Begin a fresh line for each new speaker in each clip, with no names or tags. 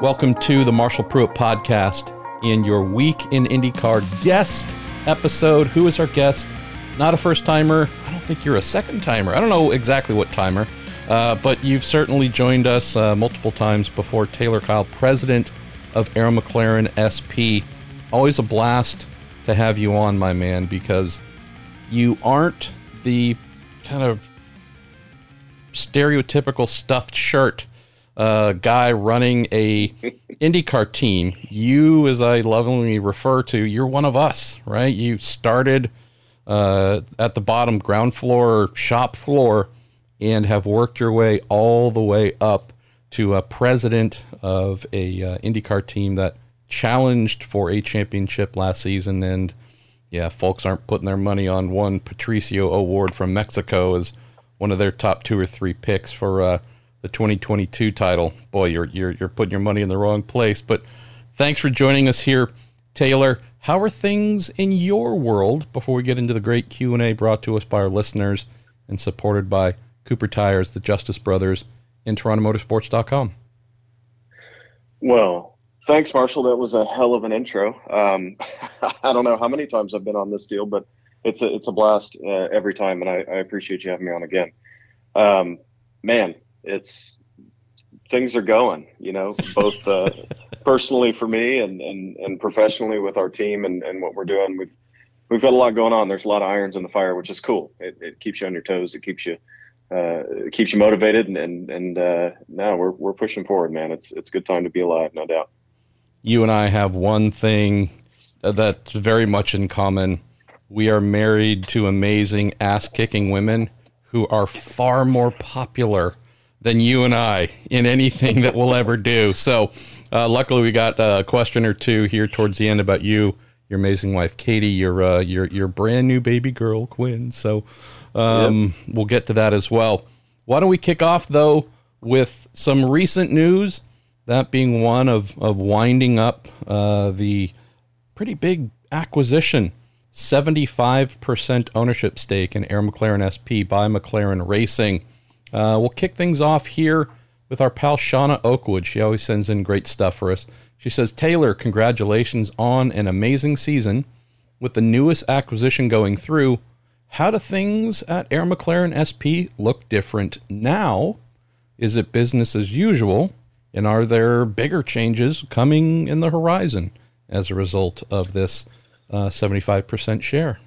Welcome to the Marshall Pruett podcast in your week in IndyCar guest episode. Who is our guest? Not a first timer. I don't think you're a second timer. I don't know exactly what timer, uh, but you've certainly joined us uh, multiple times before. Taylor Kiel, president of Arrow McLaren SP. Always a blast to have you on, my man, because you aren't the kind of stereotypical stuffed shirt uh, guy running a IndyCar team. You, as I lovingly refer to, you're one of us, right? You started uh, at the bottom ground floor, shop floor, and have worked your way all the way up to a president of a uh, IndyCar team that challenged for a championship last season. And yeah, folks aren't putting their money on one Patricio O'Ward from Mexico as one of their top two or three picks for uh, the 2022 title. Boy, you're you're you're putting your money in the wrong place. But thanks for joining us here, Taylor. How are things in your world before we get into the great Q&A brought to us by our listeners and supported by Cooper Tires, the Justice Brothers, and TorontoMotorsports.com?
Well, thanks, Marshall. That was a hell of an intro. Um, I don't know how many times I've been on this deal, but it's a it's a blast uh, every time, and I, I, appreciate you having me on again. Um, man, it's things are going, you know, both uh, personally for me and, and, and professionally with our team and, and what we're doing. We've we've got a lot going on. There's a lot of irons in the fire, which is cool. It, it keeps you on your toes. It keeps you uh, it keeps you motivated. And and, and uh, now we're we're pushing forward, man. It's it's a good time to be alive, no doubt.
You and I have one thing that's very much in common. We are married to amazing ass kicking women who are far more popular than you and I in anything that we'll ever do. So, uh, luckily, we got a question or two here towards the end about you, your amazing wife, Katie, your uh, your your brand new baby girl, Quinn. So, um, yep. we'll get to that as well. Why don't we kick off though with some recent news? That being one of of winding up uh, the pretty big acquisition. 75% ownership stake in Arrow McLaren SP by McLaren Racing. Uh, we'll kick things off here with our pal Shauna Oakwood. She always sends in great stuff for us. She says, Taylor, congratulations on an amazing season. With the newest acquisition going through, how do things at Arrow McLaren SP look different now? Is it business as usual? And are there bigger changes coming in the horizon as a result of this uh, 75% share?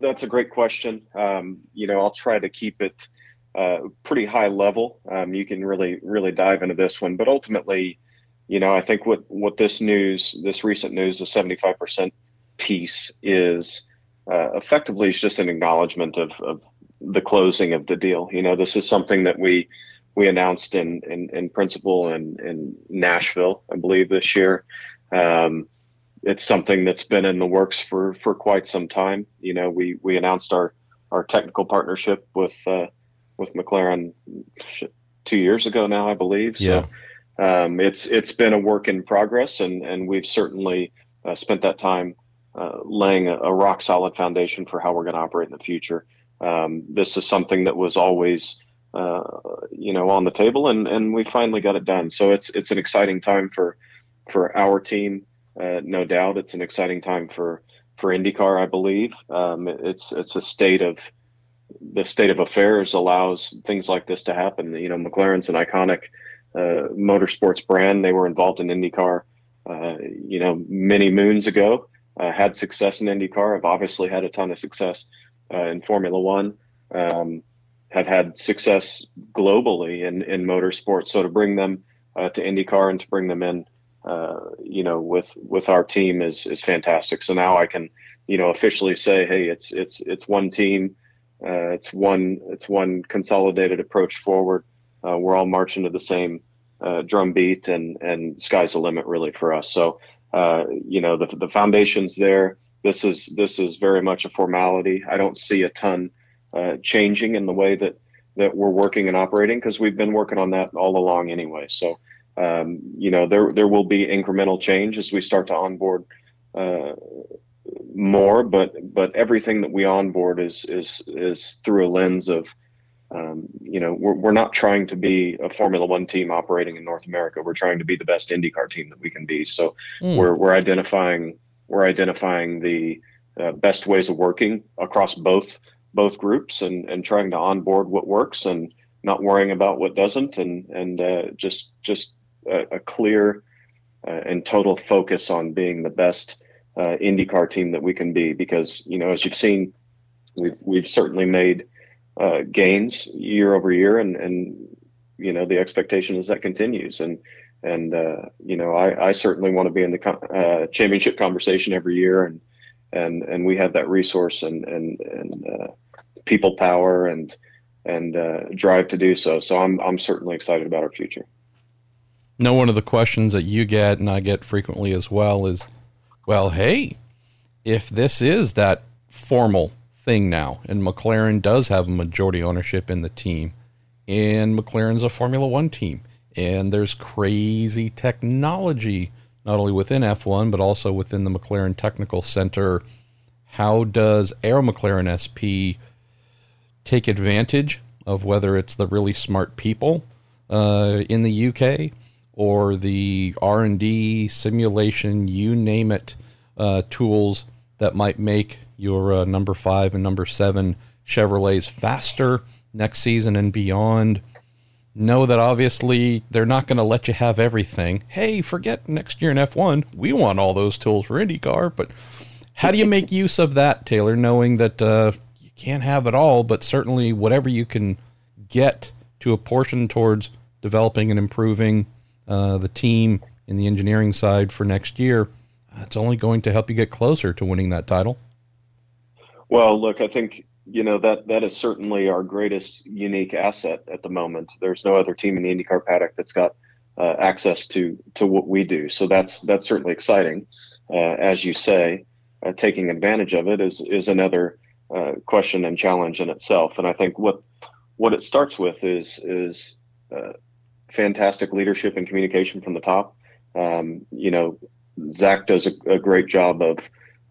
That's a great question. Um, you know, I'll try to keep it uh, pretty high level. Um, you can really really dive into this one, but ultimately, you know, I think what what this news, this recent news, the seventy five percent piece is uh, effectively is just an acknowledgement of, of the closing of the deal. You know, this is something that we we announced in in, in principle in, in Nashville, I believe, this year. Um, it's something that's been in the works for for quite some time. You know, we we announced our our technical partnership with uh, with McLaren two years ago now, I believe.
Yeah.
So um, it's it's been a work in progress, and and we've certainly uh, spent that time uh, laying a, a, rock solid foundation for how we're going to operate in the future. Um, this is something that was always uh, you know on the table, and and we finally got it done. So it's it's an exciting time for for our team, uh, no doubt. It's an exciting time for for IndyCar, I believe. Um, it's it's a state of the state of affairs allows things like this to happen. You know, McLaren's an iconic uh, motorsports brand. They were involved in IndyCar, uh, you know, many moons ago. Uh, had success in IndyCar. Have obviously had a ton of success uh, in Formula One. Um, have had success globally in in motorsports. So to bring them uh, to IndyCar and to bring them in, uh, you know, with with our team is is fantastic. So now I can, you know, officially say, hey, it's it's it's one team uh, it's one it's one consolidated approach forward. Uh, we're all marching to the same uh, and and sky's the limit really for us. So uh, you know the the foundation's there. This is this is very much a formality. I don't see a ton uh, changing in the way that that we're working and operating because we've been working on that all along anyway. So um, you know there there will be incremental change as we start to onboard uh, more, but but everything that we onboard is is is through a lens of um, you know, we're, we're not trying to be a Formula One team operating in North America. We're trying to be the best IndyCar team that we can be. So mm. we're we're identifying we're identifying the uh, best ways of working across both both groups and and trying to onboard what works and not worrying about what doesn't and and uh, just just a, a clear uh, and total focus on being the best uh, IndyCar team that we can be. Because you know, as you've seen, we've we've certainly made uh, gains year over year, and and you know the expectation is that continues. And and uh, you know I, I certainly want to be in the uh, championship conversation every year, and and and we have that resource and and and uh, people power and and uh, drive to do so. So I'm I'm certainly excited about our future.
Now, one of the questions that you get and I get frequently as well is, well, hey, if this is that formal thing now, and McLaren does have a majority ownership in the team, and McLaren's a Formula One team, and there's crazy technology not only within F1 but also within the McLaren Technical Center. How does Arrow McLaren SP take advantage of whether it's the really smart people uh, in the UK or the R&D simulation, you name it, uh, tools that might make your uh, number five and number seven Chevrolets faster next season and beyond. Know that obviously they're not going to let you have everything. Hey, forget next year in F1. We want all those tools for IndyCar, but how do you make use of that, Taylor, knowing that uh, you can't have it all, but certainly whatever you can get to a portion towards developing and improving uh, the team in the engineering side for next year, it's only going to help you get closer to winning that title.
Well, look, I think you know that that is certainly our greatest unique asset at the moment. There's no other team in the IndyCar paddock that's got uh, access to to what we do, so that's that's certainly exciting. Uh, as you say, uh, taking advantage of it is is another uh, question and challenge in itself. And I think what what it starts with is is uh, fantastic leadership and communication from the top. Um, you know, Zak does a, a, great job of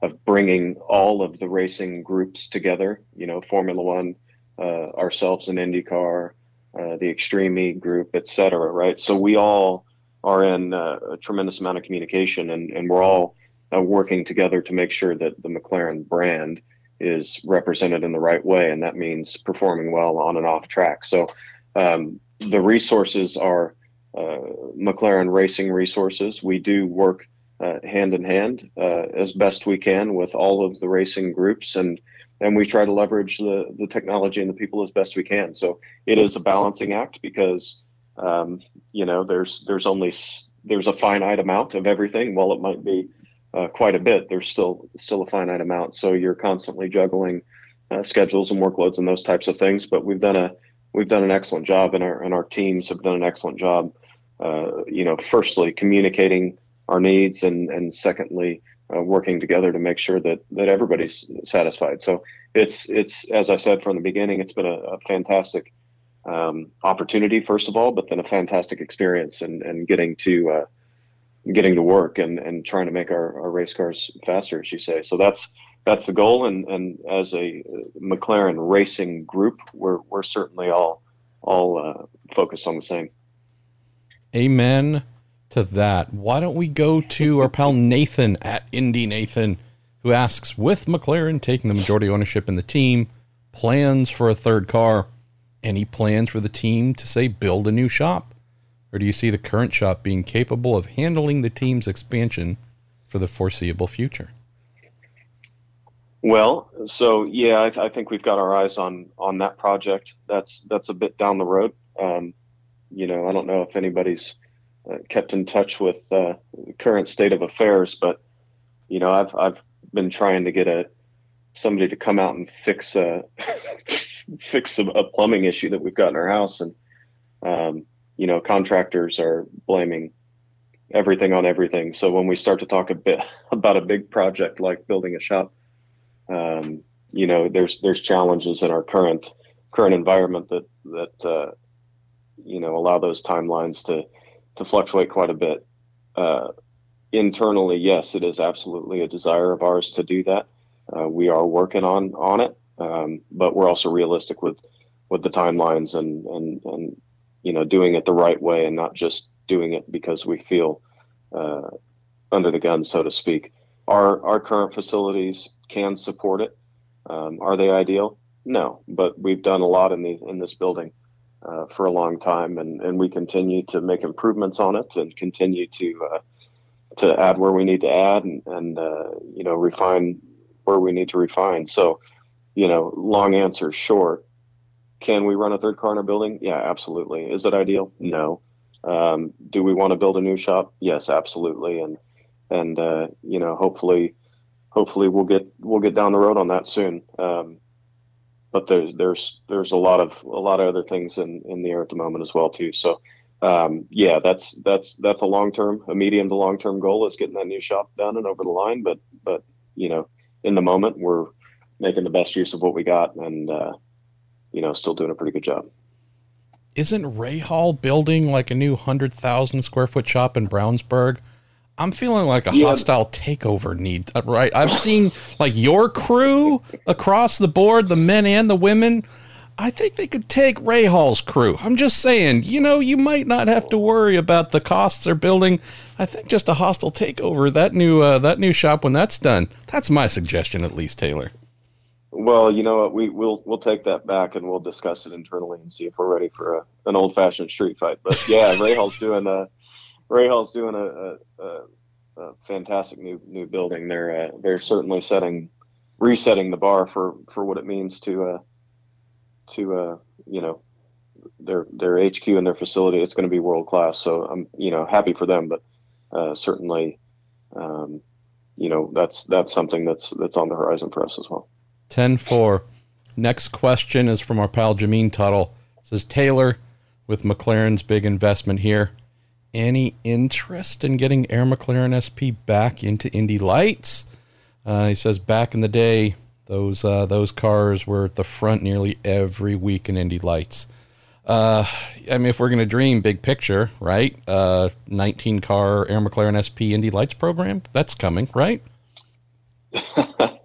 of bringing all of the racing groups together. You know, Formula One, uh, ourselves in IndyCar, uh, the Extreme E group, et cetera. Right. So we all are in uh, a tremendous amount of communication, and and we're all uh, working together to make sure that the McLaren brand is represented in the right way, and that means performing well on and off track. So um, the resources are uh, McLaren Racing resources. We do work uh, hand in hand uh, as best we can with all of the racing groups, and and we try to leverage the the technology and the people as best we can. So it is a balancing act because um, you know there's there's only there's a finite amount of everything. While it might be uh, quite a bit, there's still still a finite amount. So you're constantly juggling schedules and workloads and those types of things. But we've done a we've done an excellent job, and our and our teams have done an excellent job. Uh, you know, firstly communicating our needs, and and secondly uh, working together to make sure that that everybody's satisfied. So it's it's as I said from the beginning, it's been a, a fantastic um, opportunity first of all, but then a fantastic experience and and getting to uh, getting to work and and trying to make our, our race cars faster, as you say. So that's that's the goal. And, and as a McLaren racing group, we're, we're certainly all, all uh, focused on the same.
Amen to that. Why don't we go to our pal Nathan at Indy Nathan, who asks, with McLaren taking the majority ownership in the team, plans for a third car, any plans for the team to say build a new shop? Or do you see the current shop being capable of handling the team's expansion for the foreseeable future?
Well, so yeah, I, th- I, think we've got our eyes on on that project. That's that's a bit down the road. Um, you know, I don't know if anybody's uh, kept in touch with uh, the current state of affairs, but you know, I've I've been trying to get a somebody to come out and fix a fix a, a plumbing issue that we've got in our house, and um, you know, contractors are blaming everything on everything. So when we start to talk a bit about a big project like building a shop um, you know, there's there's challenges in our current current environment that that uh, you know allow those timelines to to fluctuate quite a bit. Uh, internally, yes, it is absolutely a desire of ours to do that. Uh, we are working on on it, um, but we're also realistic with with the timelines and and and you know doing it the right way and not just doing it because we feel uh, under the gun, so to speak. Our our current facilities can support it. Um, are they ideal? No, but we've done a lot in the in this building uh, for a long time, and, and we continue to make improvements on it and continue to uh, to add where we need to add and, and uh, you know refine where we need to refine. So, you know, long answer short. Can we run a third car in our building? Yeah, absolutely. Is it ideal? No. Um, do we want to build a new shop? Yes, absolutely. And and uh, you know, hopefully, hopefully we'll get we'll get down the road on that soon. Um, but there's there's there's a lot of a lot of other things in in the air at the moment as well too. So um, yeah, that's that's that's a long term, a medium to long term goal is getting that new shop done and over the line. But but you know, in the moment, we're making the best use of what we got, and uh, you know, still doing a pretty good job.
Isn't Rahal building like a new hundred thousand square foot shop in Brownsburg? I'm feeling like a yeah. hostile takeover need, uh, right? I've seen like your crew across the board, the men and the women. I think they could take Rahal's crew. I'm just saying, you know, you might not have to worry about the costs they're building. I think just a hostile takeover that new uh, that new shop when that's done. That's my suggestion, at least, Taylor.
Well, you know what? We we'll we'll take that back and we'll discuss it internally and see if we're ready for a, an old fashioned street fight. But yeah, Rahal's doing a Rahal's doing a, a, a, fantastic new new building. They're uh, they're certainly setting resetting the bar for for what it means to uh, to uh, you know their their HQ and their facility. It's going to be world class. So I'm you know happy for them, but uh, certainly um, you know that's that's something that's that's on the horizon for us as well.
10-4. Next question is from our pal Jameen Tuttle. It says Taylor with McLaren's big investment here any interest in getting Arrow McLaren SP back into Indy Lights? Uh, he says back in the day, those uh, those cars were at the front nearly every week in Indy Lights. Uh, I mean, if we're going to dream big picture, right? Uh, 19 car Arrow McLaren SP Indy Lights program that's coming, right?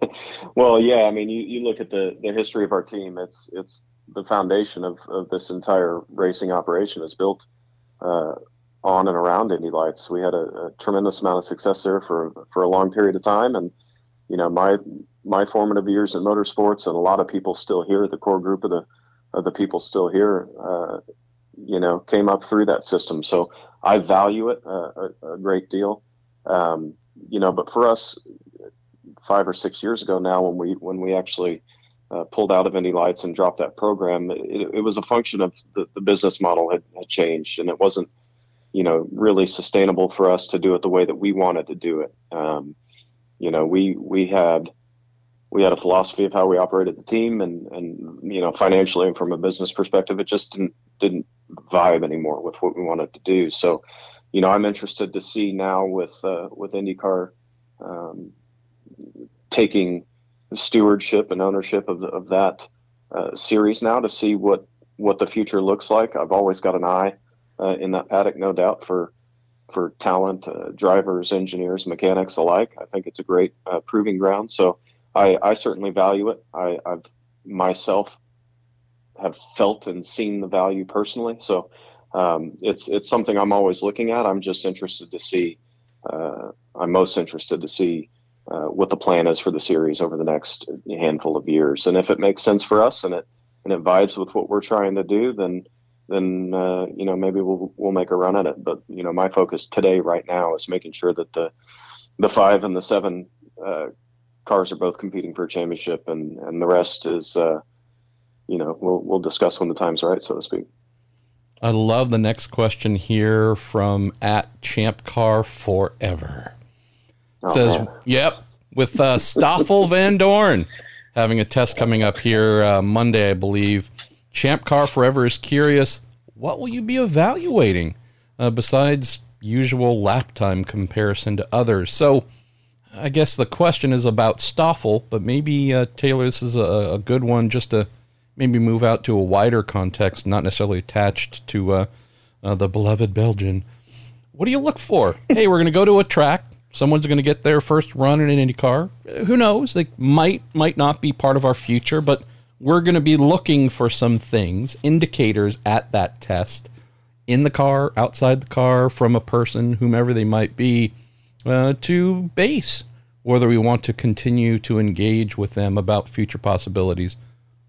well, yeah. I mean, you, you look at the, the history of our team. It's it's the foundation of, of this entire racing operation is built uh, on and around Indy Lights. We had a, a, tremendous amount of success there for for a long period of time, and you know my my formative years in motorsports, and a lot of people still here, the core group of the of the people still here, uh, you know, came up through that system. So I value it a, a great deal. Um, you know, but for us, five or six years ago now, when we when we actually uh, pulled out of Indy Lights and dropped that program, it, it was a function of the, the business model had, had changed, and it wasn't you know, really sustainable for us to do it the way that we wanted to do it. Um, you know, we we had we had a philosophy of how we operated the team, and and you know, financially and from a business perspective, it just didn't didn't vibe anymore with what we wanted to do. So, you know, I'm interested to see now with uh, with IndyCar um, taking stewardship and ownership of, of that uh, series now to see what what the future looks like. I've always got an eye uh, in that paddock, no doubt for for talent, uh, drivers, engineers, mechanics alike. I think it's a great uh, proving ground. So I, I certainly value it. I, I've myself have felt and seen the value personally. So um, it's it's something I'm always looking at. I'm just interested to see. Uh, I'm most interested to see uh, what the plan is for the series over the next handful of years, and if it makes sense for us and it and it vibes with what we're trying to do, then then uh, you know maybe we'll we'll make a run at it. But you know, my focus today, right now, is making sure that the the five and the seven uh, cars are both competing for a championship, and and the rest is uh, you know we'll we'll discuss when the time's right, so to speak.
I love the next question here from at Champ Car Forever. Oh, says, man. "Yep, with uh, Stoffel Vandoorne having a test coming up here uh, Monday, I believe." Champ Car Forever is curious what will you be evaluating uh, besides usual lap time comparison to others? So, I guess the question is about Stoffel, but maybe uh, Taylor, this is a, a, good one just to maybe move out to a wider context, not necessarily attached to uh, uh the beloved Belgian. What do you look for? hey, we're going to go to a track. Someone's going to get their first run in an Indy car. Who knows? They might might not be part of our future, but we're going to be looking for some things, indicators at that test in the car, outside the car, from a person, whomever they might be, uh, to base whether we want to continue to engage with them about future possibilities.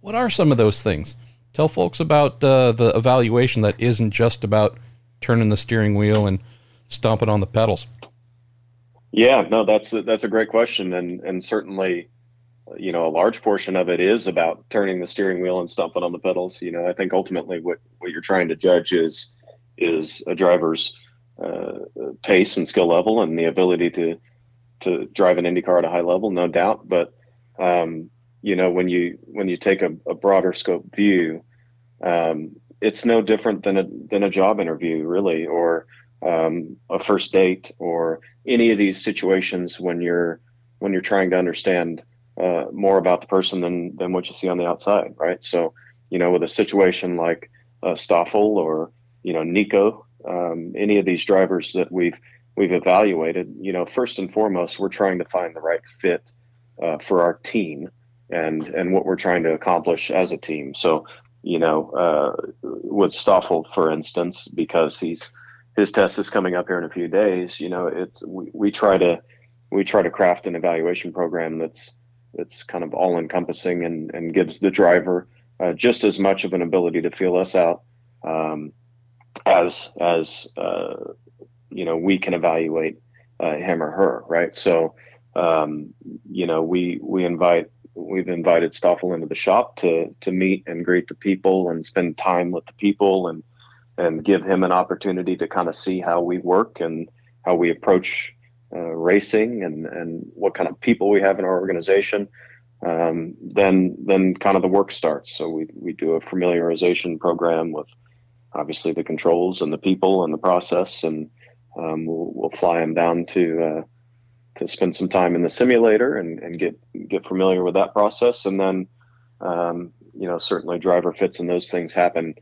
What are some of those things? Tell folks about uh, the evaluation that isn't just about turning the steering wheel and stomping on the pedals.
Yeah, no, that's a, that's a great question, and and certainly, you know, a large portion of it is about turning the steering wheel and stomping on the pedals. You know, I think ultimately what what you're trying to judge is is a driver's uh, pace and skill level and the ability to to drive an IndyCar at a high level, no doubt. But um, you know, when you when you take a, a broader scope view, um, it's no different than a than a job interview, really, or um, a first date, or any of these situations when you're when you're trying to understand uh, more about the person than than what you see on the outside, right? So, you know, with a situation like uh, Stoffel or you know Nico, um, any of these drivers that we've we've evaluated, you know, first and foremost, we're trying to find the right fit uh, for our team and and what we're trying to accomplish as a team. So, you know, uh, with Stoffel, for instance, because he's his test is coming up here in a few days. You know, it's we, we try to we try to craft an evaluation program that's that's kind of all encompassing and and gives the driver uh, just as much of an ability to feel us out um, as as uh, you know we can evaluate uh, him or her, right? So um, you know we we invite we've invited Stoffel into the shop to to meet and greet the people and spend time with the people and and give him an opportunity to kind of see how we work and how we approach uh, racing and and what kind of people we have in our organization. Um, then then kind of the work starts. So we we do a familiarization program with obviously the controls and the people and the process and um, we'll, we'll fly them down to uh, to spend some time in the simulator and, and get get familiar with that process, and then um, you know certainly driver fits and those things happen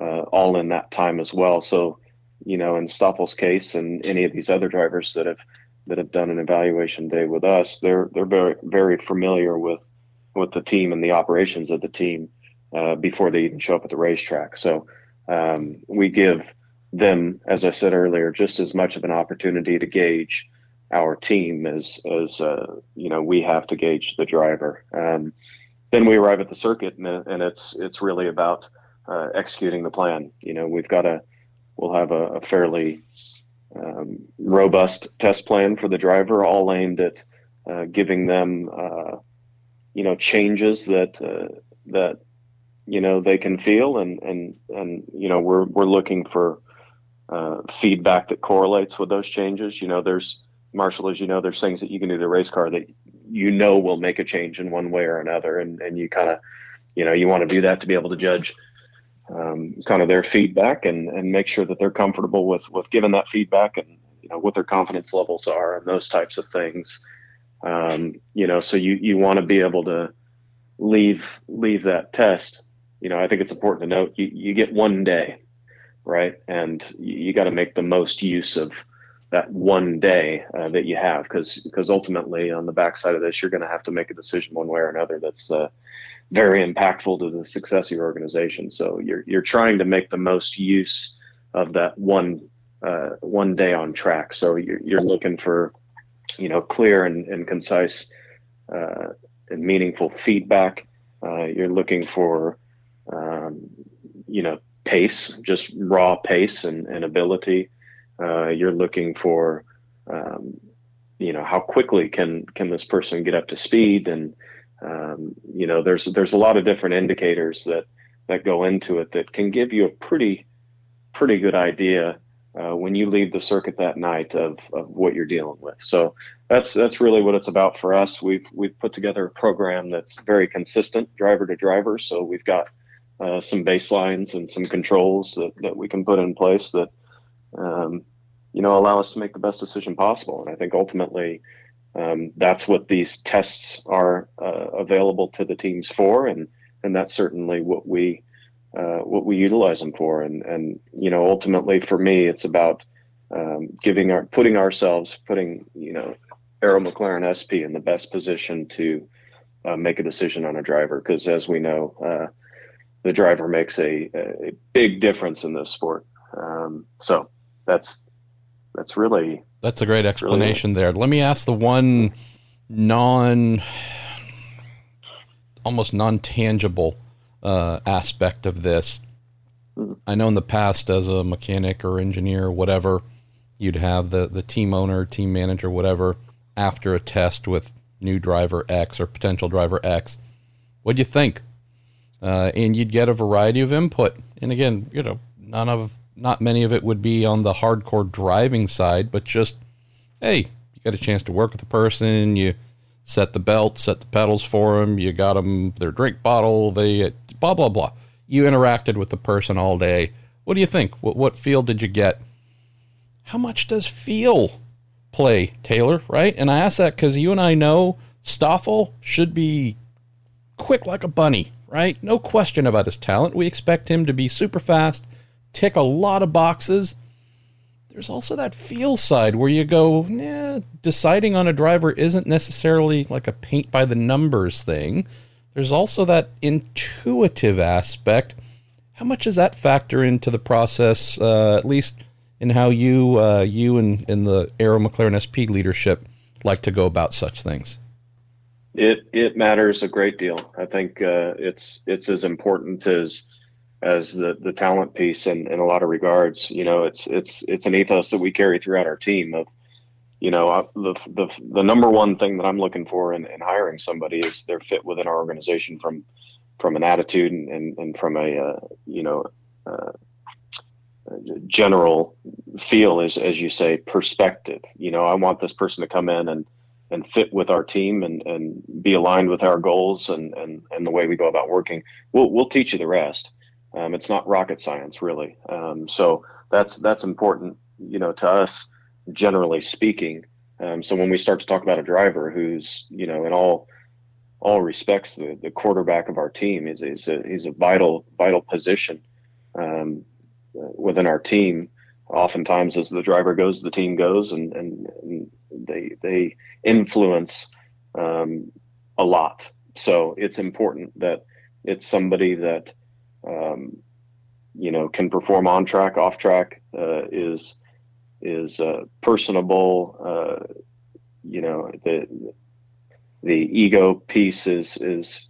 uh, all in that time as well. So you know in Stoffel's case and any of these other drivers that have that have done an evaluation day with us, they're they're very very familiar with with the team and the operations of the team uh, before they even show up at the racetrack. So um, we give them, as I said earlier, just as much of an opportunity to gauge our team as as uh, you know we have to gauge the driver. Um, then we arrive at the circuit, and, and it's it's really about uh, executing the plan. You know, we've got a we'll have a, a fairly um, robust test plan for the driver, all aimed at uh, giving them uh, you know changes that uh, that you know they can feel, and and and you know we're we're looking for uh, feedback that correlates with those changes. You know, there's Marshall, as you know, there's things that you can do to the race car that you know will make a change in one way or another, and and you kind of, you know, you want to do that to be able to judge um, kind of their feedback and and make sure that they're comfortable with with giving that feedback and you know what their confidence levels are and those types of things. Um, you know, so you you want to be able to leave leave that test. You know, I think it's important to note you, you get one day right? And you, got to make the most use of that one day uh, that you have, because because ultimately on the backside of this, you're going to have to make a decision one way or another that's uh, very impactful to the success of your organization. So you're you're trying to make the most use of that one uh, one day on track. So you're, you're looking for you know clear and, and concise uh, and meaningful feedback. Uh, you're looking for um, you know pace, just raw pace and, and ability. Uh, you're looking for, um, you know, how quickly can can this person get up to speed, and um, you know, there's there's a lot of different indicators that that go into it that can give you a pretty pretty good idea uh, when you leave the circuit that night of, of what you're dealing with. So that's that's really what it's about for us. We've we've put together a program that's very consistent, driver to driver. So we've got uh, some baselines and some controls that, that we can put in place that um, you know allow us to make the best decision possible. And I think ultimately um, that's what these tests are uh, available to the teams for, and and that's certainly what we uh, what we utilize them for. And and you know ultimately for me, it's about um, giving our putting ourselves putting you know Arrow McLaren SP in the best position to uh, make a decision on a driver because, as we know, uh, the driver makes a, a, big difference in this sport. Um, so that's that's really
that's a great explanation really, there. Let me ask the one non almost non tangible uh, aspect of this. Mm-hmm. I know in the past, as a mechanic or engineer or whatever, you'd have the, the team owner, team manager, whatever, after a test with new driver X or potential driver X. What'd you think? Uh, and you'd get a variety of input. And again, you know, none of, not many of it would be on the hardcore driving side, but just, hey, you got a chance to work with a person. You set the belt, set the pedals for them. You got them their drink bottle. They blah blah blah. You interacted with the person all day. What do you think? What what feel did you get? How much does feel play, Taylor? Right? And I ask that because you and I know Stoffel should be quick like a bunny. Right? No question about his talent. We expect him to be super fast, tick a lot of boxes there's also that feel side where you go, yeah, deciding on a driver isn't necessarily like a paint by the numbers thing. There's also that intuitive aspect. How much does that factor into the process, uh, at least in how you, uh, you and, and the Arrow McLaren SP leadership like to go about such things?
It it matters a great deal. I think uh, it's it's as important as as the the talent piece in, in a lot of regards. You know, it's it's it's an ethos that we carry throughout our team of you know the the the number one thing that I'm looking for in, in hiring somebody is their fit within our organization from from an attitude and and, and from a uh, you know uh, general feel as as you say perspective. You know, I want this person to come in and and fit with our team and, and be aligned with our goals and, and, and the way we go about working. We'll, we'll teach you the rest. Um, it's not rocket science, really. Um, so that's that's important, you know, to us, generally speaking. Um, so when we start to talk about a driver who's, you know, in all all respects, the, the quarterback of our team is is a, he's a vital vital position um, within our team. Oftentimes, as the driver goes, the team goes, and and, and they they influence um, a lot. So it's important that it's somebody that um, you know, can perform on track, off track, uh, is is uh, personable. Uh, you know, the the ego piece is is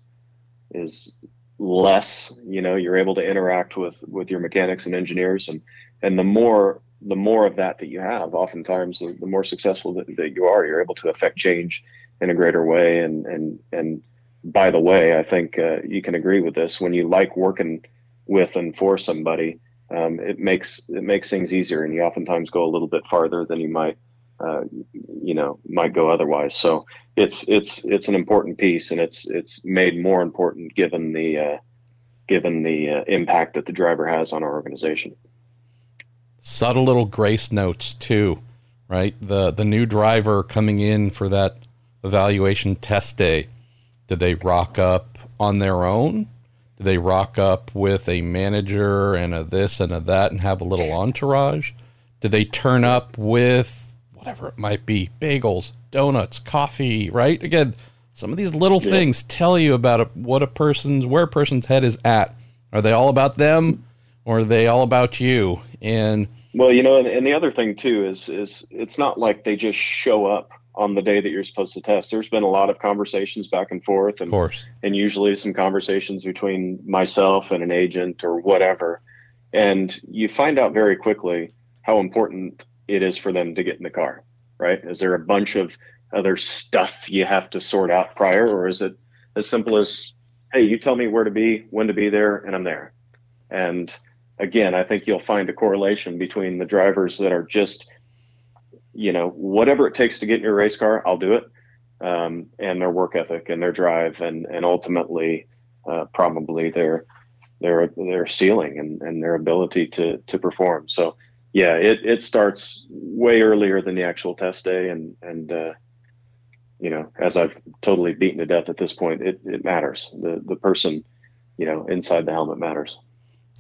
is less. You know, you're able to interact with with your mechanics and engineers, and and the more the more of that that you have, oftentimes the, the more successful that, that you are, you're able to affect change in a greater way, and and and by the way, I think uh, you can agree with this. When you like working with and for somebody, um, it makes it makes things easier, and you oftentimes go a little bit farther than you might, uh, you know, might go otherwise. So it's it's it's an important piece, and it's it's made more important given the uh, given the uh, impact that the driver has on our organization.
Subtle little grace notes too, right? The the new driver coming in for that evaluation test day did they rock up on their own? Did they rock up with a manager and a this and a that and have a little entourage? Did they turn up with whatever it might be bagels, donuts, coffee, right? Again, some of these little yeah. things tell you about a, what a person's, where a person's head is at. Are they all about them or are they all about you? And
well, you know, and, and the other thing too is, is it's not like they just show up on the day that you're supposed to test. There's been a lot of conversations back and forth, and
of course,
and usually some conversations between myself and an agent or whatever, and you find out very quickly how important it is for them to get in the car. Right? Is there a bunch of other stuff you have to sort out prior, or is it as simple as, hey, you tell me where to be, when to be there, and I'm there. And again, I think you'll find a correlation between the drivers that are just you know, whatever it takes to get in your race car, I'll do it. Um, and their work ethic and their drive and, and ultimately, uh, probably their, their, their ceiling and, and their ability to, to perform. So yeah, it, it starts way earlier than the actual test day. And, and, uh, you know, as I've totally beaten to death at this point, it, it matters. The, the person, you know, inside the helmet matters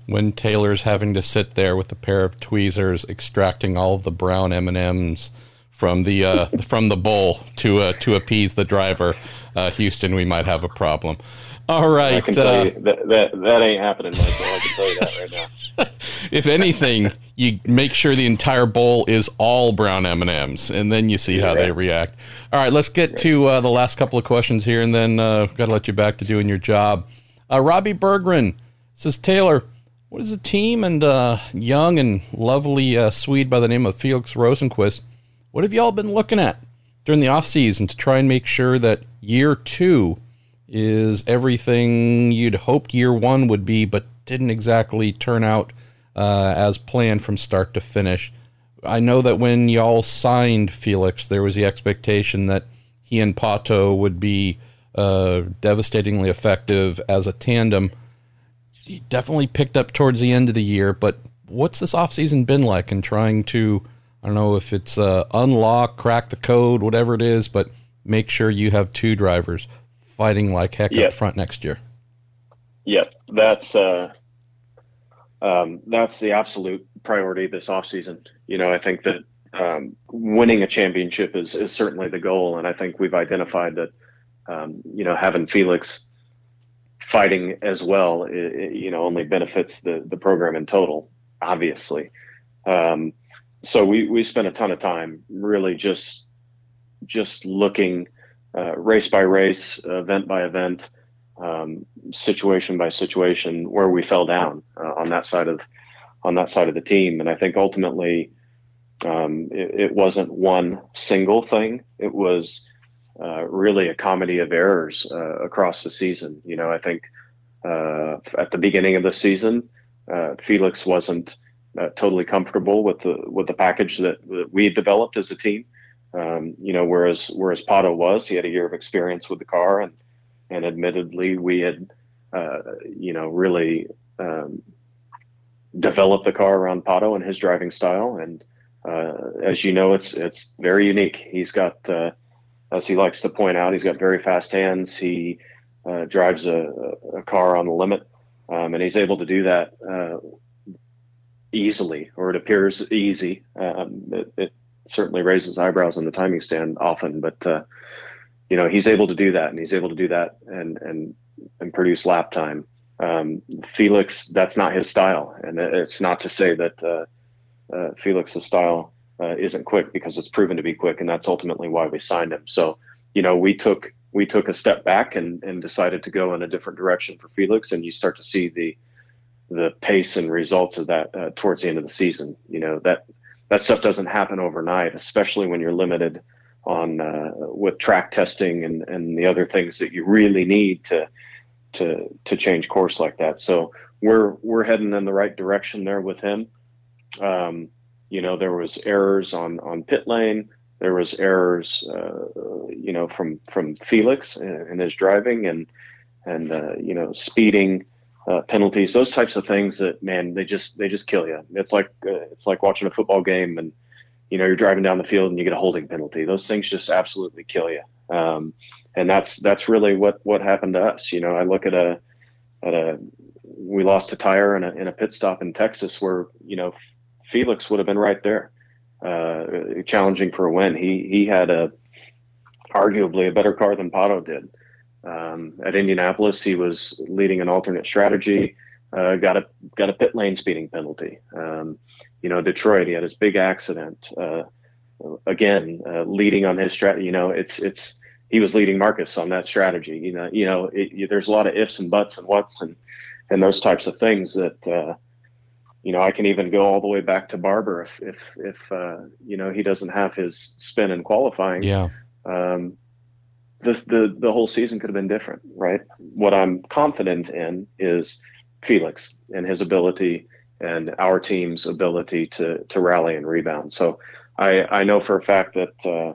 when Taylor's having to sit there with a pair of tweezers extracting all of the brown M&Ms from the uh, from the bowl to uh, to appease the driver. Uh, Houston, we might have a problem. All right. I
can tell uh, you that, that, that ain't happening, Michael. I can tell you that right now.
if anything, you make sure the entire bowl is all brown M and M's, and then you see how right. they react. All right, let's get right. to uh, the last couple of questions here, and then uh, got to let you back to doing your job. Uh, Robbie Bergren says, Taylor, what is a team and uh, young and lovely uh, Swede by the name of Felix Rosenqvist? What have y'all been looking at during the off season to try and make sure that year two is everything you'd hoped year one would be, but didn't exactly turn out uh, as planned from start to finish. I know that when y'all signed Felix, there was the expectation that he and Pato would be uh, devastatingly effective as a tandem. He definitely picked up towards the end of the year, but what's this offseason been like in trying to, I don't know if it's uh, unlock, crack the code, whatever it is, but make sure you have two drivers fighting like heck yep. up front next year.
Yeah, that's uh, um, that's the absolute priority this offseason. You know, I think that um, winning a championship is is certainly the goal, and I think we've identified that um, you know having Felix fighting as well, it, it, you know, only benefits the the program in total, obviously. Um, so we we spent a ton of time really just just looking uh, race by race, event by event, um, situation by situation, where we fell down uh, on that side of on that side of the team. And I think ultimately, um, it, it, wasn't one single thing. It was uh, really a comedy of errors uh, across the season. You know, I think uh, at the beginning of the season, uh, Felix wasn't totally comfortable with the with the package that, that we developed as a team. Um, you know, whereas whereas Pato was, he had a year of experience with the car, and and admittedly, we had, uh, you know, really um, developed the car around Pato and his driving style. And uh, as you know, it's it's very unique. He's got, uh, as he likes to point out, he's got very fast hands. He uh, drives a, a, car on the limit, um, and he's able to do that uh, easily, or it appears easy. Um, it, it certainly raises eyebrows on the timing stand often, but uh, you know he's able to do that, and he's able to do that and and and produce lap time. Um, Felix, that's not his style, and it's not to say that uh, uh, Felix's style uh, isn't quick because it's proven to be quick, and that's ultimately why we signed him. So, you know, we took we took a step back and and decided to go in a different direction for Felix, and you start to see the the pace and results of that uh, towards the end of the season. You know that that stuff doesn't happen overnight, especially when you're limited on uh, with track testing and, and the other things that you really need to to to change course like that. So we're we're heading in the right direction there with him. Um, you know, there was errors on on pit lane. There was errors, uh, you know, from from Felix and his driving and and uh, you know speeding uh, penalties, those types of things that man, they just they just kill you. It's like uh, it's like watching a football game and you know you're driving down the field and you get a holding penalty. Those things just absolutely kill you. Um, and that's that's really what what happened to us. You know, I look at a at a we lost a tire in a in a pit stop in Texas where you know Felix would have been right there, uh, challenging for a win. He he had a arguably a better car than Pato did. Um, at Indianapolis, he was leading an alternate strategy. Uh, got a got a pit lane speeding penalty. Um, you know, Detroit, he had his big accident. Uh, again, uh, leading on his strategy. You know, it's it's he was leading Marcus on that strategy. You know, you know, it, there's a lot of ifs and buts and whats and and those types of things that uh, you know I can even go all the way back to Barber if if if uh, you know he doesn't have his spin in qualifying.
Yeah.
Um, the, the the whole season could have been different, right? What I'm confident in is Felix and his ability and our team's ability to to rally and rebound. So I I know for a fact that uh,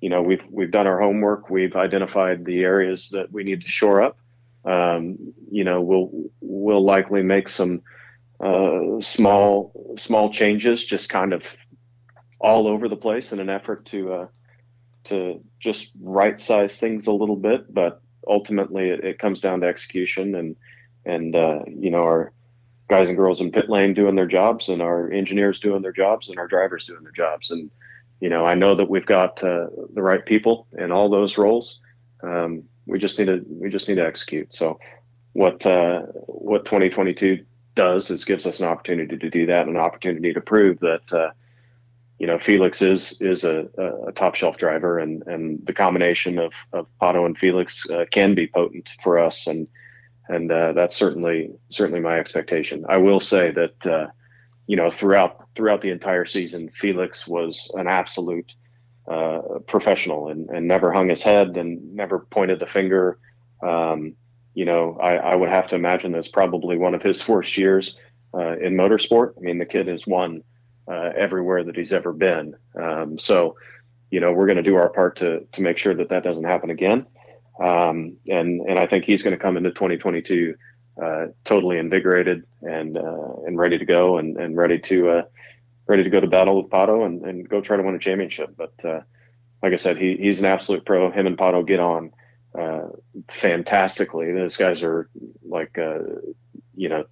you know we've we've done our homework. We've identified the areas that we need to shore up. Um, you know we'll we'll likely make some uh, small small changes, just kind of all over the place in an effort to uh, to just right size things a little bit, but ultimately it, it comes down to execution and and uh, you know our guys and girls in pit lane doing their jobs and our engineers doing their jobs and our drivers doing their jobs and you know, I know that we've got uh, the right people in all those roles. Um, we just need to we just need to execute. So, what uh, what 2022 does is gives us an opportunity to do that, an opportunity to prove that uh, you know Felix is is a, a, top shelf driver, and and the combination of of Pato and Felix uh, can be potent for us, and and uh, that's certainly certainly my expectation. I will say that uh, you know throughout throughout the entire season, Felix was an absolute uh, professional and, and never hung his head and never pointed the finger. Um, you know, I, I, would have to imagine that's probably one of his worst years uh, in motorsport. I mean, the kid has won uh, everywhere that he's ever been. Um, so, you know, we're going to do our part to to make sure that that doesn't happen again. Um, and and I think he's going to come into 2022 uh, totally invigorated and uh, and ready to go and, and ready to uh, ready to go to battle with Pato and, and go try to win a championship. But uh, like I said, he, he's an absolute pro. Him and Pato get on uh, fantastically. Those guys are like, uh, you know,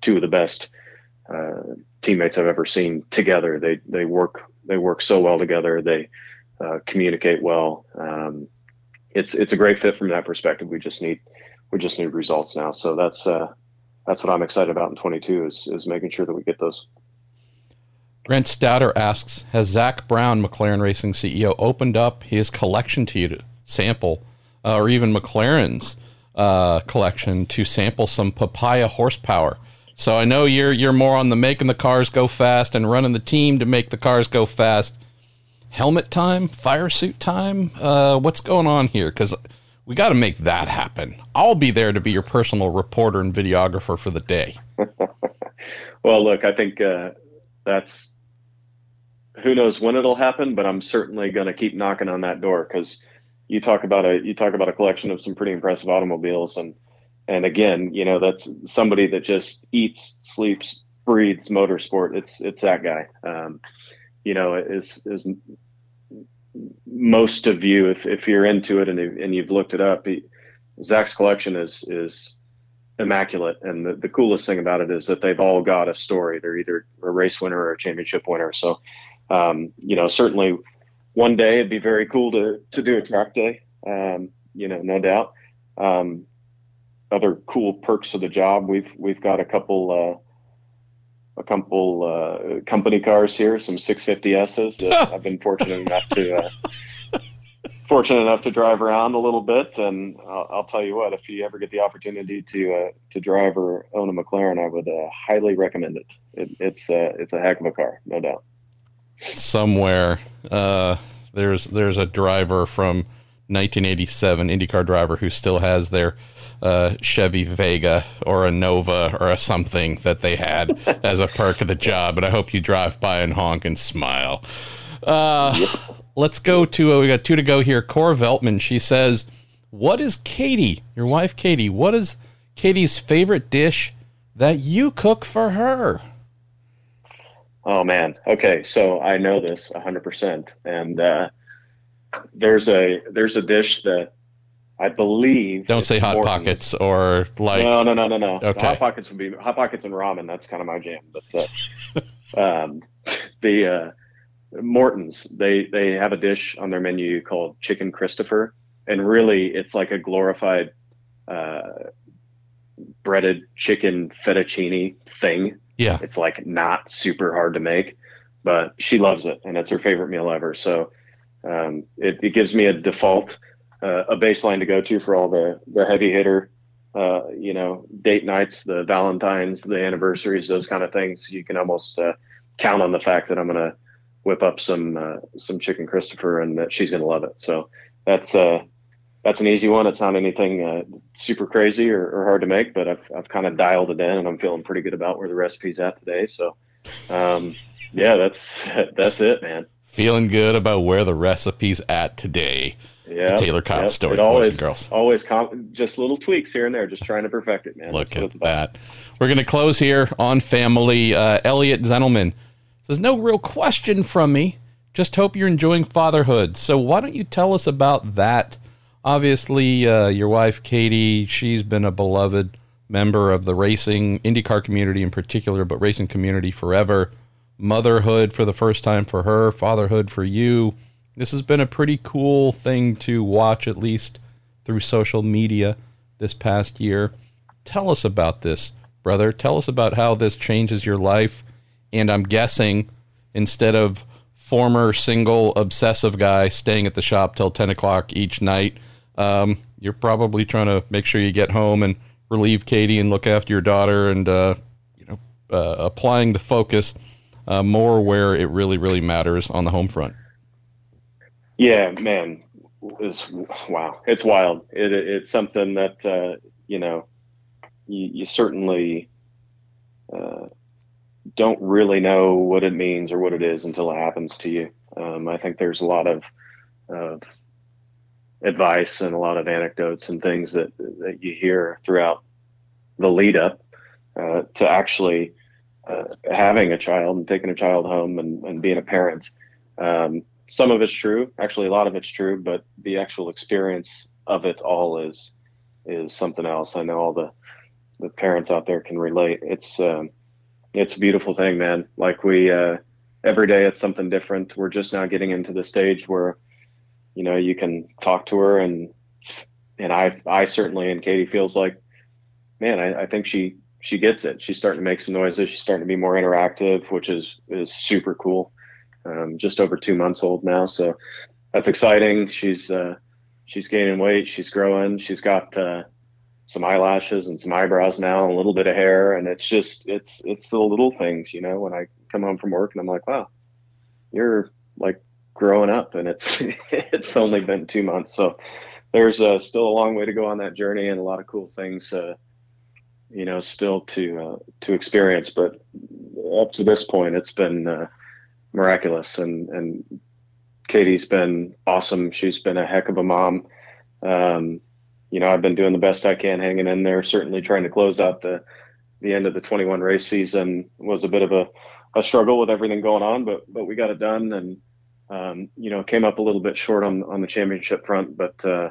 two of the best uh, teammates I've ever seen together. They they work they work so well together. They uh, communicate well. Um, it's it's a great fit from that perspective. We just need we just need results now. So that's uh, that's what I'm excited about in 22 is is making sure that we get those.
Grant Stouter asks, has Zak Brown, McLaren Racing CEO, opened up his collection to you to sample, uh, or even McLaren's uh, collection to sample some papaya horsepower? So I know you're you're more on the making the cars go fast and running the team to make the cars go fast. Helmet time, fire suit time. Uh, what's going on here? Because we got to make that happen. I'll be there to be your personal reporter and videographer for the day.
well, look, I think uh, that's who knows when it'll happen, but I'm certainly going to keep knocking on that door because you talk about a you talk about a collection of some pretty impressive automobiles and and again, you know that's somebody that just eats, sleeps, breathes motorsport. It's it's that guy. Um, you know, is is most of you, if if you're into it and and you've looked it up, he, Zak's collection is is immaculate. And the, the coolest thing about it is that they've all got a story. They're either a race winner or a championship winner. So um, you know, certainly one day it'd be very cool to to do a track day. Um, you know, no doubt. Um, other cool perks of the job. We've we've got a couple uh, a couple uh, company cars here, some 650s's. That I've been fortunate enough to uh, fortunate enough to drive around a little bit, and I'll, I'll, tell you what, if you ever get the opportunity to uh, to drive or own a McLaren, I would uh, highly recommend it. it it's uh, it's a heck of a car, no doubt
somewhere. Uh, there's there's a driver from 1987 IndyCar driver who still has their uh, Chevy Vega or a Nova or a something that they had as a perk of the job. And I hope you drive by and honk and smile. Uh, yep. Let's go to uh, we got two to go here. Cora Veltman. She says, "What is Katie, your wife, Katie? What is Katie's favorite dish that you cook for her?"
Oh man. Okay, so I know this 100%, and uh, there's a there's a dish that I believe.
Don't say hot Morton's. pockets or like.
No, no, no, no, no. Okay. hot pockets would be hot pockets and ramen. That's kind of my jam. But uh, um, the uh, Morton's they they have a dish on their menu called chicken Christopher, and really it's like a glorified uh, breaded chicken fettuccine thing
yeah.
It's like not super hard to make, but she loves it and it's her favorite meal ever. So um, it, it, gives me a default, uh, a baseline to go to for all the, the heavy hitter, uh, you know, date nights, the Valentine's, the anniversaries, those kind of things. You can almost uh, count on the fact that I'm going to whip up some, uh, some chicken Christopher and that she's going to love it. So that's, uh, that's an easy one. It's not anything uh, super crazy or, or, hard to make, but I've, I've kind of dialed it in and I'm feeling pretty good about where the recipe's at today. So, um, yeah, that's, that's it, man.
Feeling good about where the recipe's at today. Yeah. Taylor Kiel yep. story, it
always,
boys and girls.
Always com- just little tweaks here and there, just trying to perfect it, man.
Look that's at that. We're going to close here on family. Uh, Elliot Zenelman says, no real question from me. Just hope you're enjoying fatherhood. So why don't you tell us about that? Obviously, uh, your wife, Katie, she's been a beloved member of the racing IndyCar community in particular, but racing community forever. motherhood for the first time for her, fatherhood for you. This has been a pretty cool thing to watch, at least through social media this past year. Tell us about this, brother. Tell us about how this changes your life. And I'm guessing instead of former single obsessive guy staying at the shop till 10 o'clock each night, um, you're probably trying to make sure you get home and relieve Katie and look after your daughter and, uh, you know, uh, applying the focus uh, more where it really, really matters on the home front.
Yeah, man, it's wow, it's wild. It, it's something that uh, you know you, you certainly uh, don't really know what it means or what it is until it happens to you. Um, I think there's a lot of, of advice and a lot of anecdotes and things that that you hear throughout the lead up uh, to actually uh, having a child and taking a child home and, and being a parent. Um, some of it's true, actually, a lot of it's true, but the actual experience of it all is is something else. I know all the the parents out there can relate. It's um, it's a beautiful thing, man. Like we uh, every day, it's something different. We're just now getting into the stage where you know you can talk to her and and I I certainly and Katie feels like, man, I, I think she she gets it. She's starting to make some noises. She's starting to be more interactive, which is is super cool. Um, just over two months old now, so that's exciting. She's uh, she's gaining weight. She's growing. She's got uh, some eyelashes and some eyebrows now, and a little bit of hair, and it's just it's it's the little things, you know. When I come home from work and I'm like, wow, you're like growing up, and it's it's only been two months, so there's uh, still a long way to go on that journey, and a lot of cool things uh, you know, still to uh, to experience. But up to this point, it's been uh, miraculous, and and Katie's been awesome. She's been a heck of a mom. Um, you know, I've been doing the best I can, hanging in there. Certainly, trying to close out the the end of the 21 race season was a bit of a, a struggle with everything going on, but but we got it done, and um, you know, came up a little bit short on on the championship front, but uh,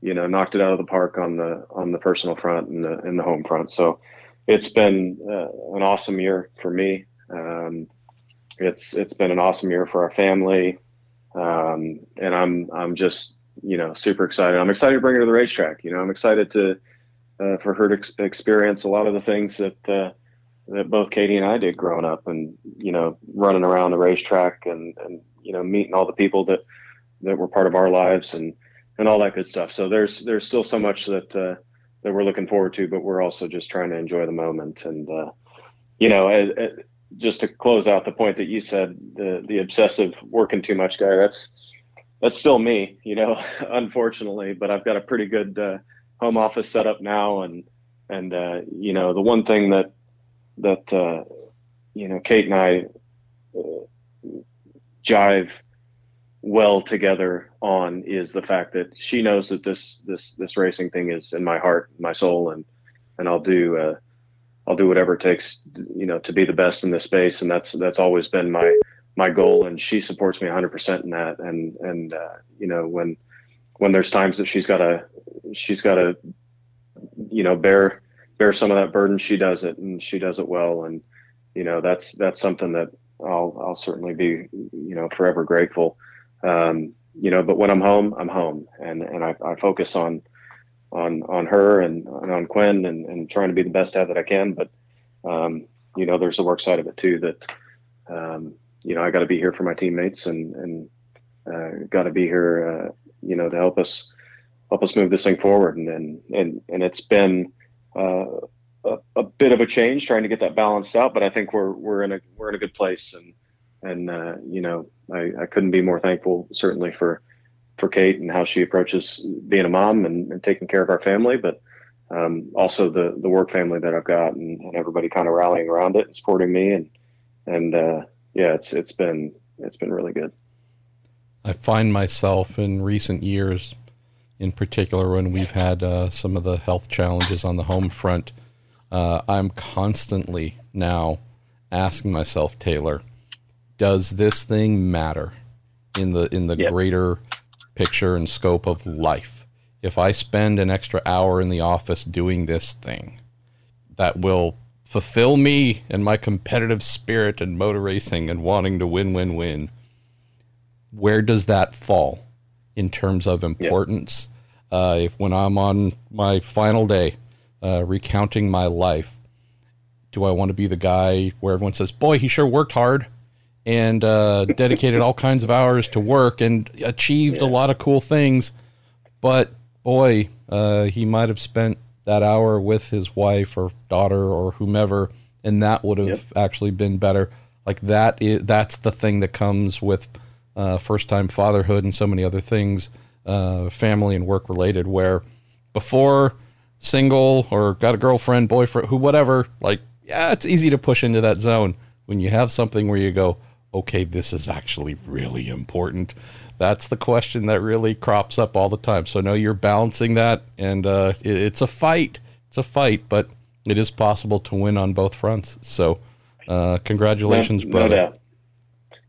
you know, knocked it out of the park on the on the personal front and the in the home front. So it's been uh, an awesome year for me. Um, it's it's been an awesome year for our family, um, and I'm I'm just you know super excited. I'm excited to bring her to the racetrack. You know, I'm excited to uh, for her to ex- experience a lot of the things that uh, that both Katie and I did growing up, and you know, running around the racetrack and and you know meeting all the people that that were part of our lives and and all that good stuff. So there's there's still so much that uh, that we're looking forward to, but we're also just trying to enjoy the moment. And uh, you know, it, it, just to close out the point that you said, the the obsessive working too much guy. That's that's still me, you know, unfortunately. But I've got a pretty good uh, home office set up now, and and uh, you know, the one thing that that uh, you know, Kate and I uh, jive well together on is the fact that she knows that this this this racing thing is in my heart, my soul, and and I'll do uh, I'll do whatever it takes, you know, to be the best in this space, and that's that's always been my my goal, and she supports me 100% in that, and and uh, you know when when there's times that she's got to she's got to you know bear bear some of that burden, she does it, and she does it well, and you know that's that's something that I'll I'll certainly be you know forever grateful um, you know, but when I'm home, I'm home, and and I, I focus on on on her and, and on Quinn and, and trying to be the best dad that I can. But um, you know, there's the work side of it too. That um, you know, I got to be here for my teammates and and uh, got to be here, uh, you know, to help us help us move this thing forward. And and and, and it's been uh, a, bit of a change trying to get that balanced out. But I think we're we're in a we're in a good place and and uh, you know I, I couldn't be more thankful certainly for for Kate and how she approaches being a mom and, and taking care of our family, but um, also the the work family that I've got and, and, everybody kind of rallying around it and supporting me and and uh, yeah it's it's been it's been really good.
I find myself in recent years, in particular when we've had uh, some of the health challenges on the home front, uh, I'm constantly now asking myself, Taylor, does this thing matter in the in the yep. greater picture and scope of life? If I spend an extra hour in the office doing this thing, that will fulfill me and my competitive spirit and motor racing and wanting to win, win, win. Where does that fall in terms of importance? Yeah. Uh, when I'm on my final day, uh, recounting my life, do I want to be the guy where everyone says, "Boy, he sure worked hard"? and uh, dedicated all kinds of hours to work and achieved yeah. a lot of cool things. But boy, uh, he might have spent that hour with his wife or daughter or whomever, and that would have yep. actually been better. Like that is that's the thing that comes with uh, first time fatherhood and so many other things, uh, family and work related. Where before single or got a girlfriend, boyfriend, who whatever, like yeah, it's easy to push into that zone. When you have something where you go, okay, this is actually really important? That's the question that really crops up all the time. So, no, you're balancing that, and uh, it, it's a fight. It's a fight, but it is possible to win on both fronts. So, uh, congratulations, no, brother.
No doubt.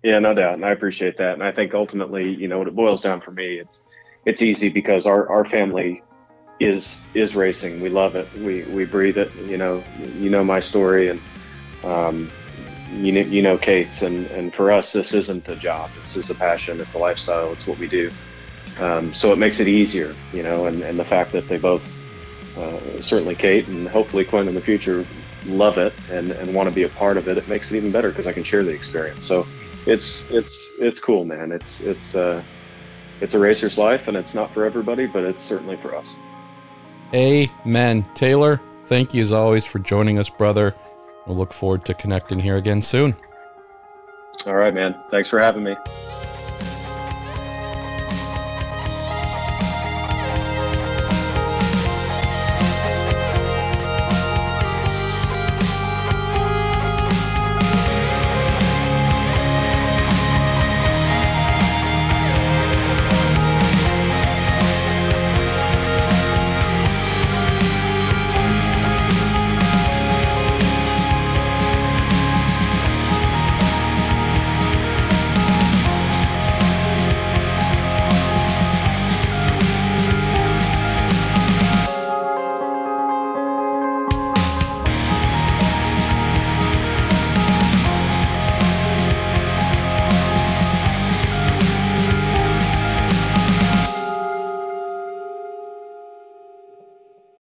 Yeah, no doubt, and I appreciate that. And I think ultimately, you know, what it boils down for me, it's it's easy because our our family is is racing. We love it. We we breathe it. You know, you know my story, and um, you know, you know Kate's, and, and for us, this isn't a job. This is a passion. It's a lifestyle. It's what we do. Um, so it makes it easier, you know, and, and the fact that they both, uh, certainly Kate and hopefully Quinn in the future, love it and, and want to be a part of it. It makes it even better because I can share the experience. So it's it's it's cool, man. It's it's uh, it's a racer's life, and it's not for everybody, but it's certainly for us.
Amen. Taylor, thank you as always for joining us, brother. We'll look forward to connecting here again soon.
All right, man. Thanks for having me.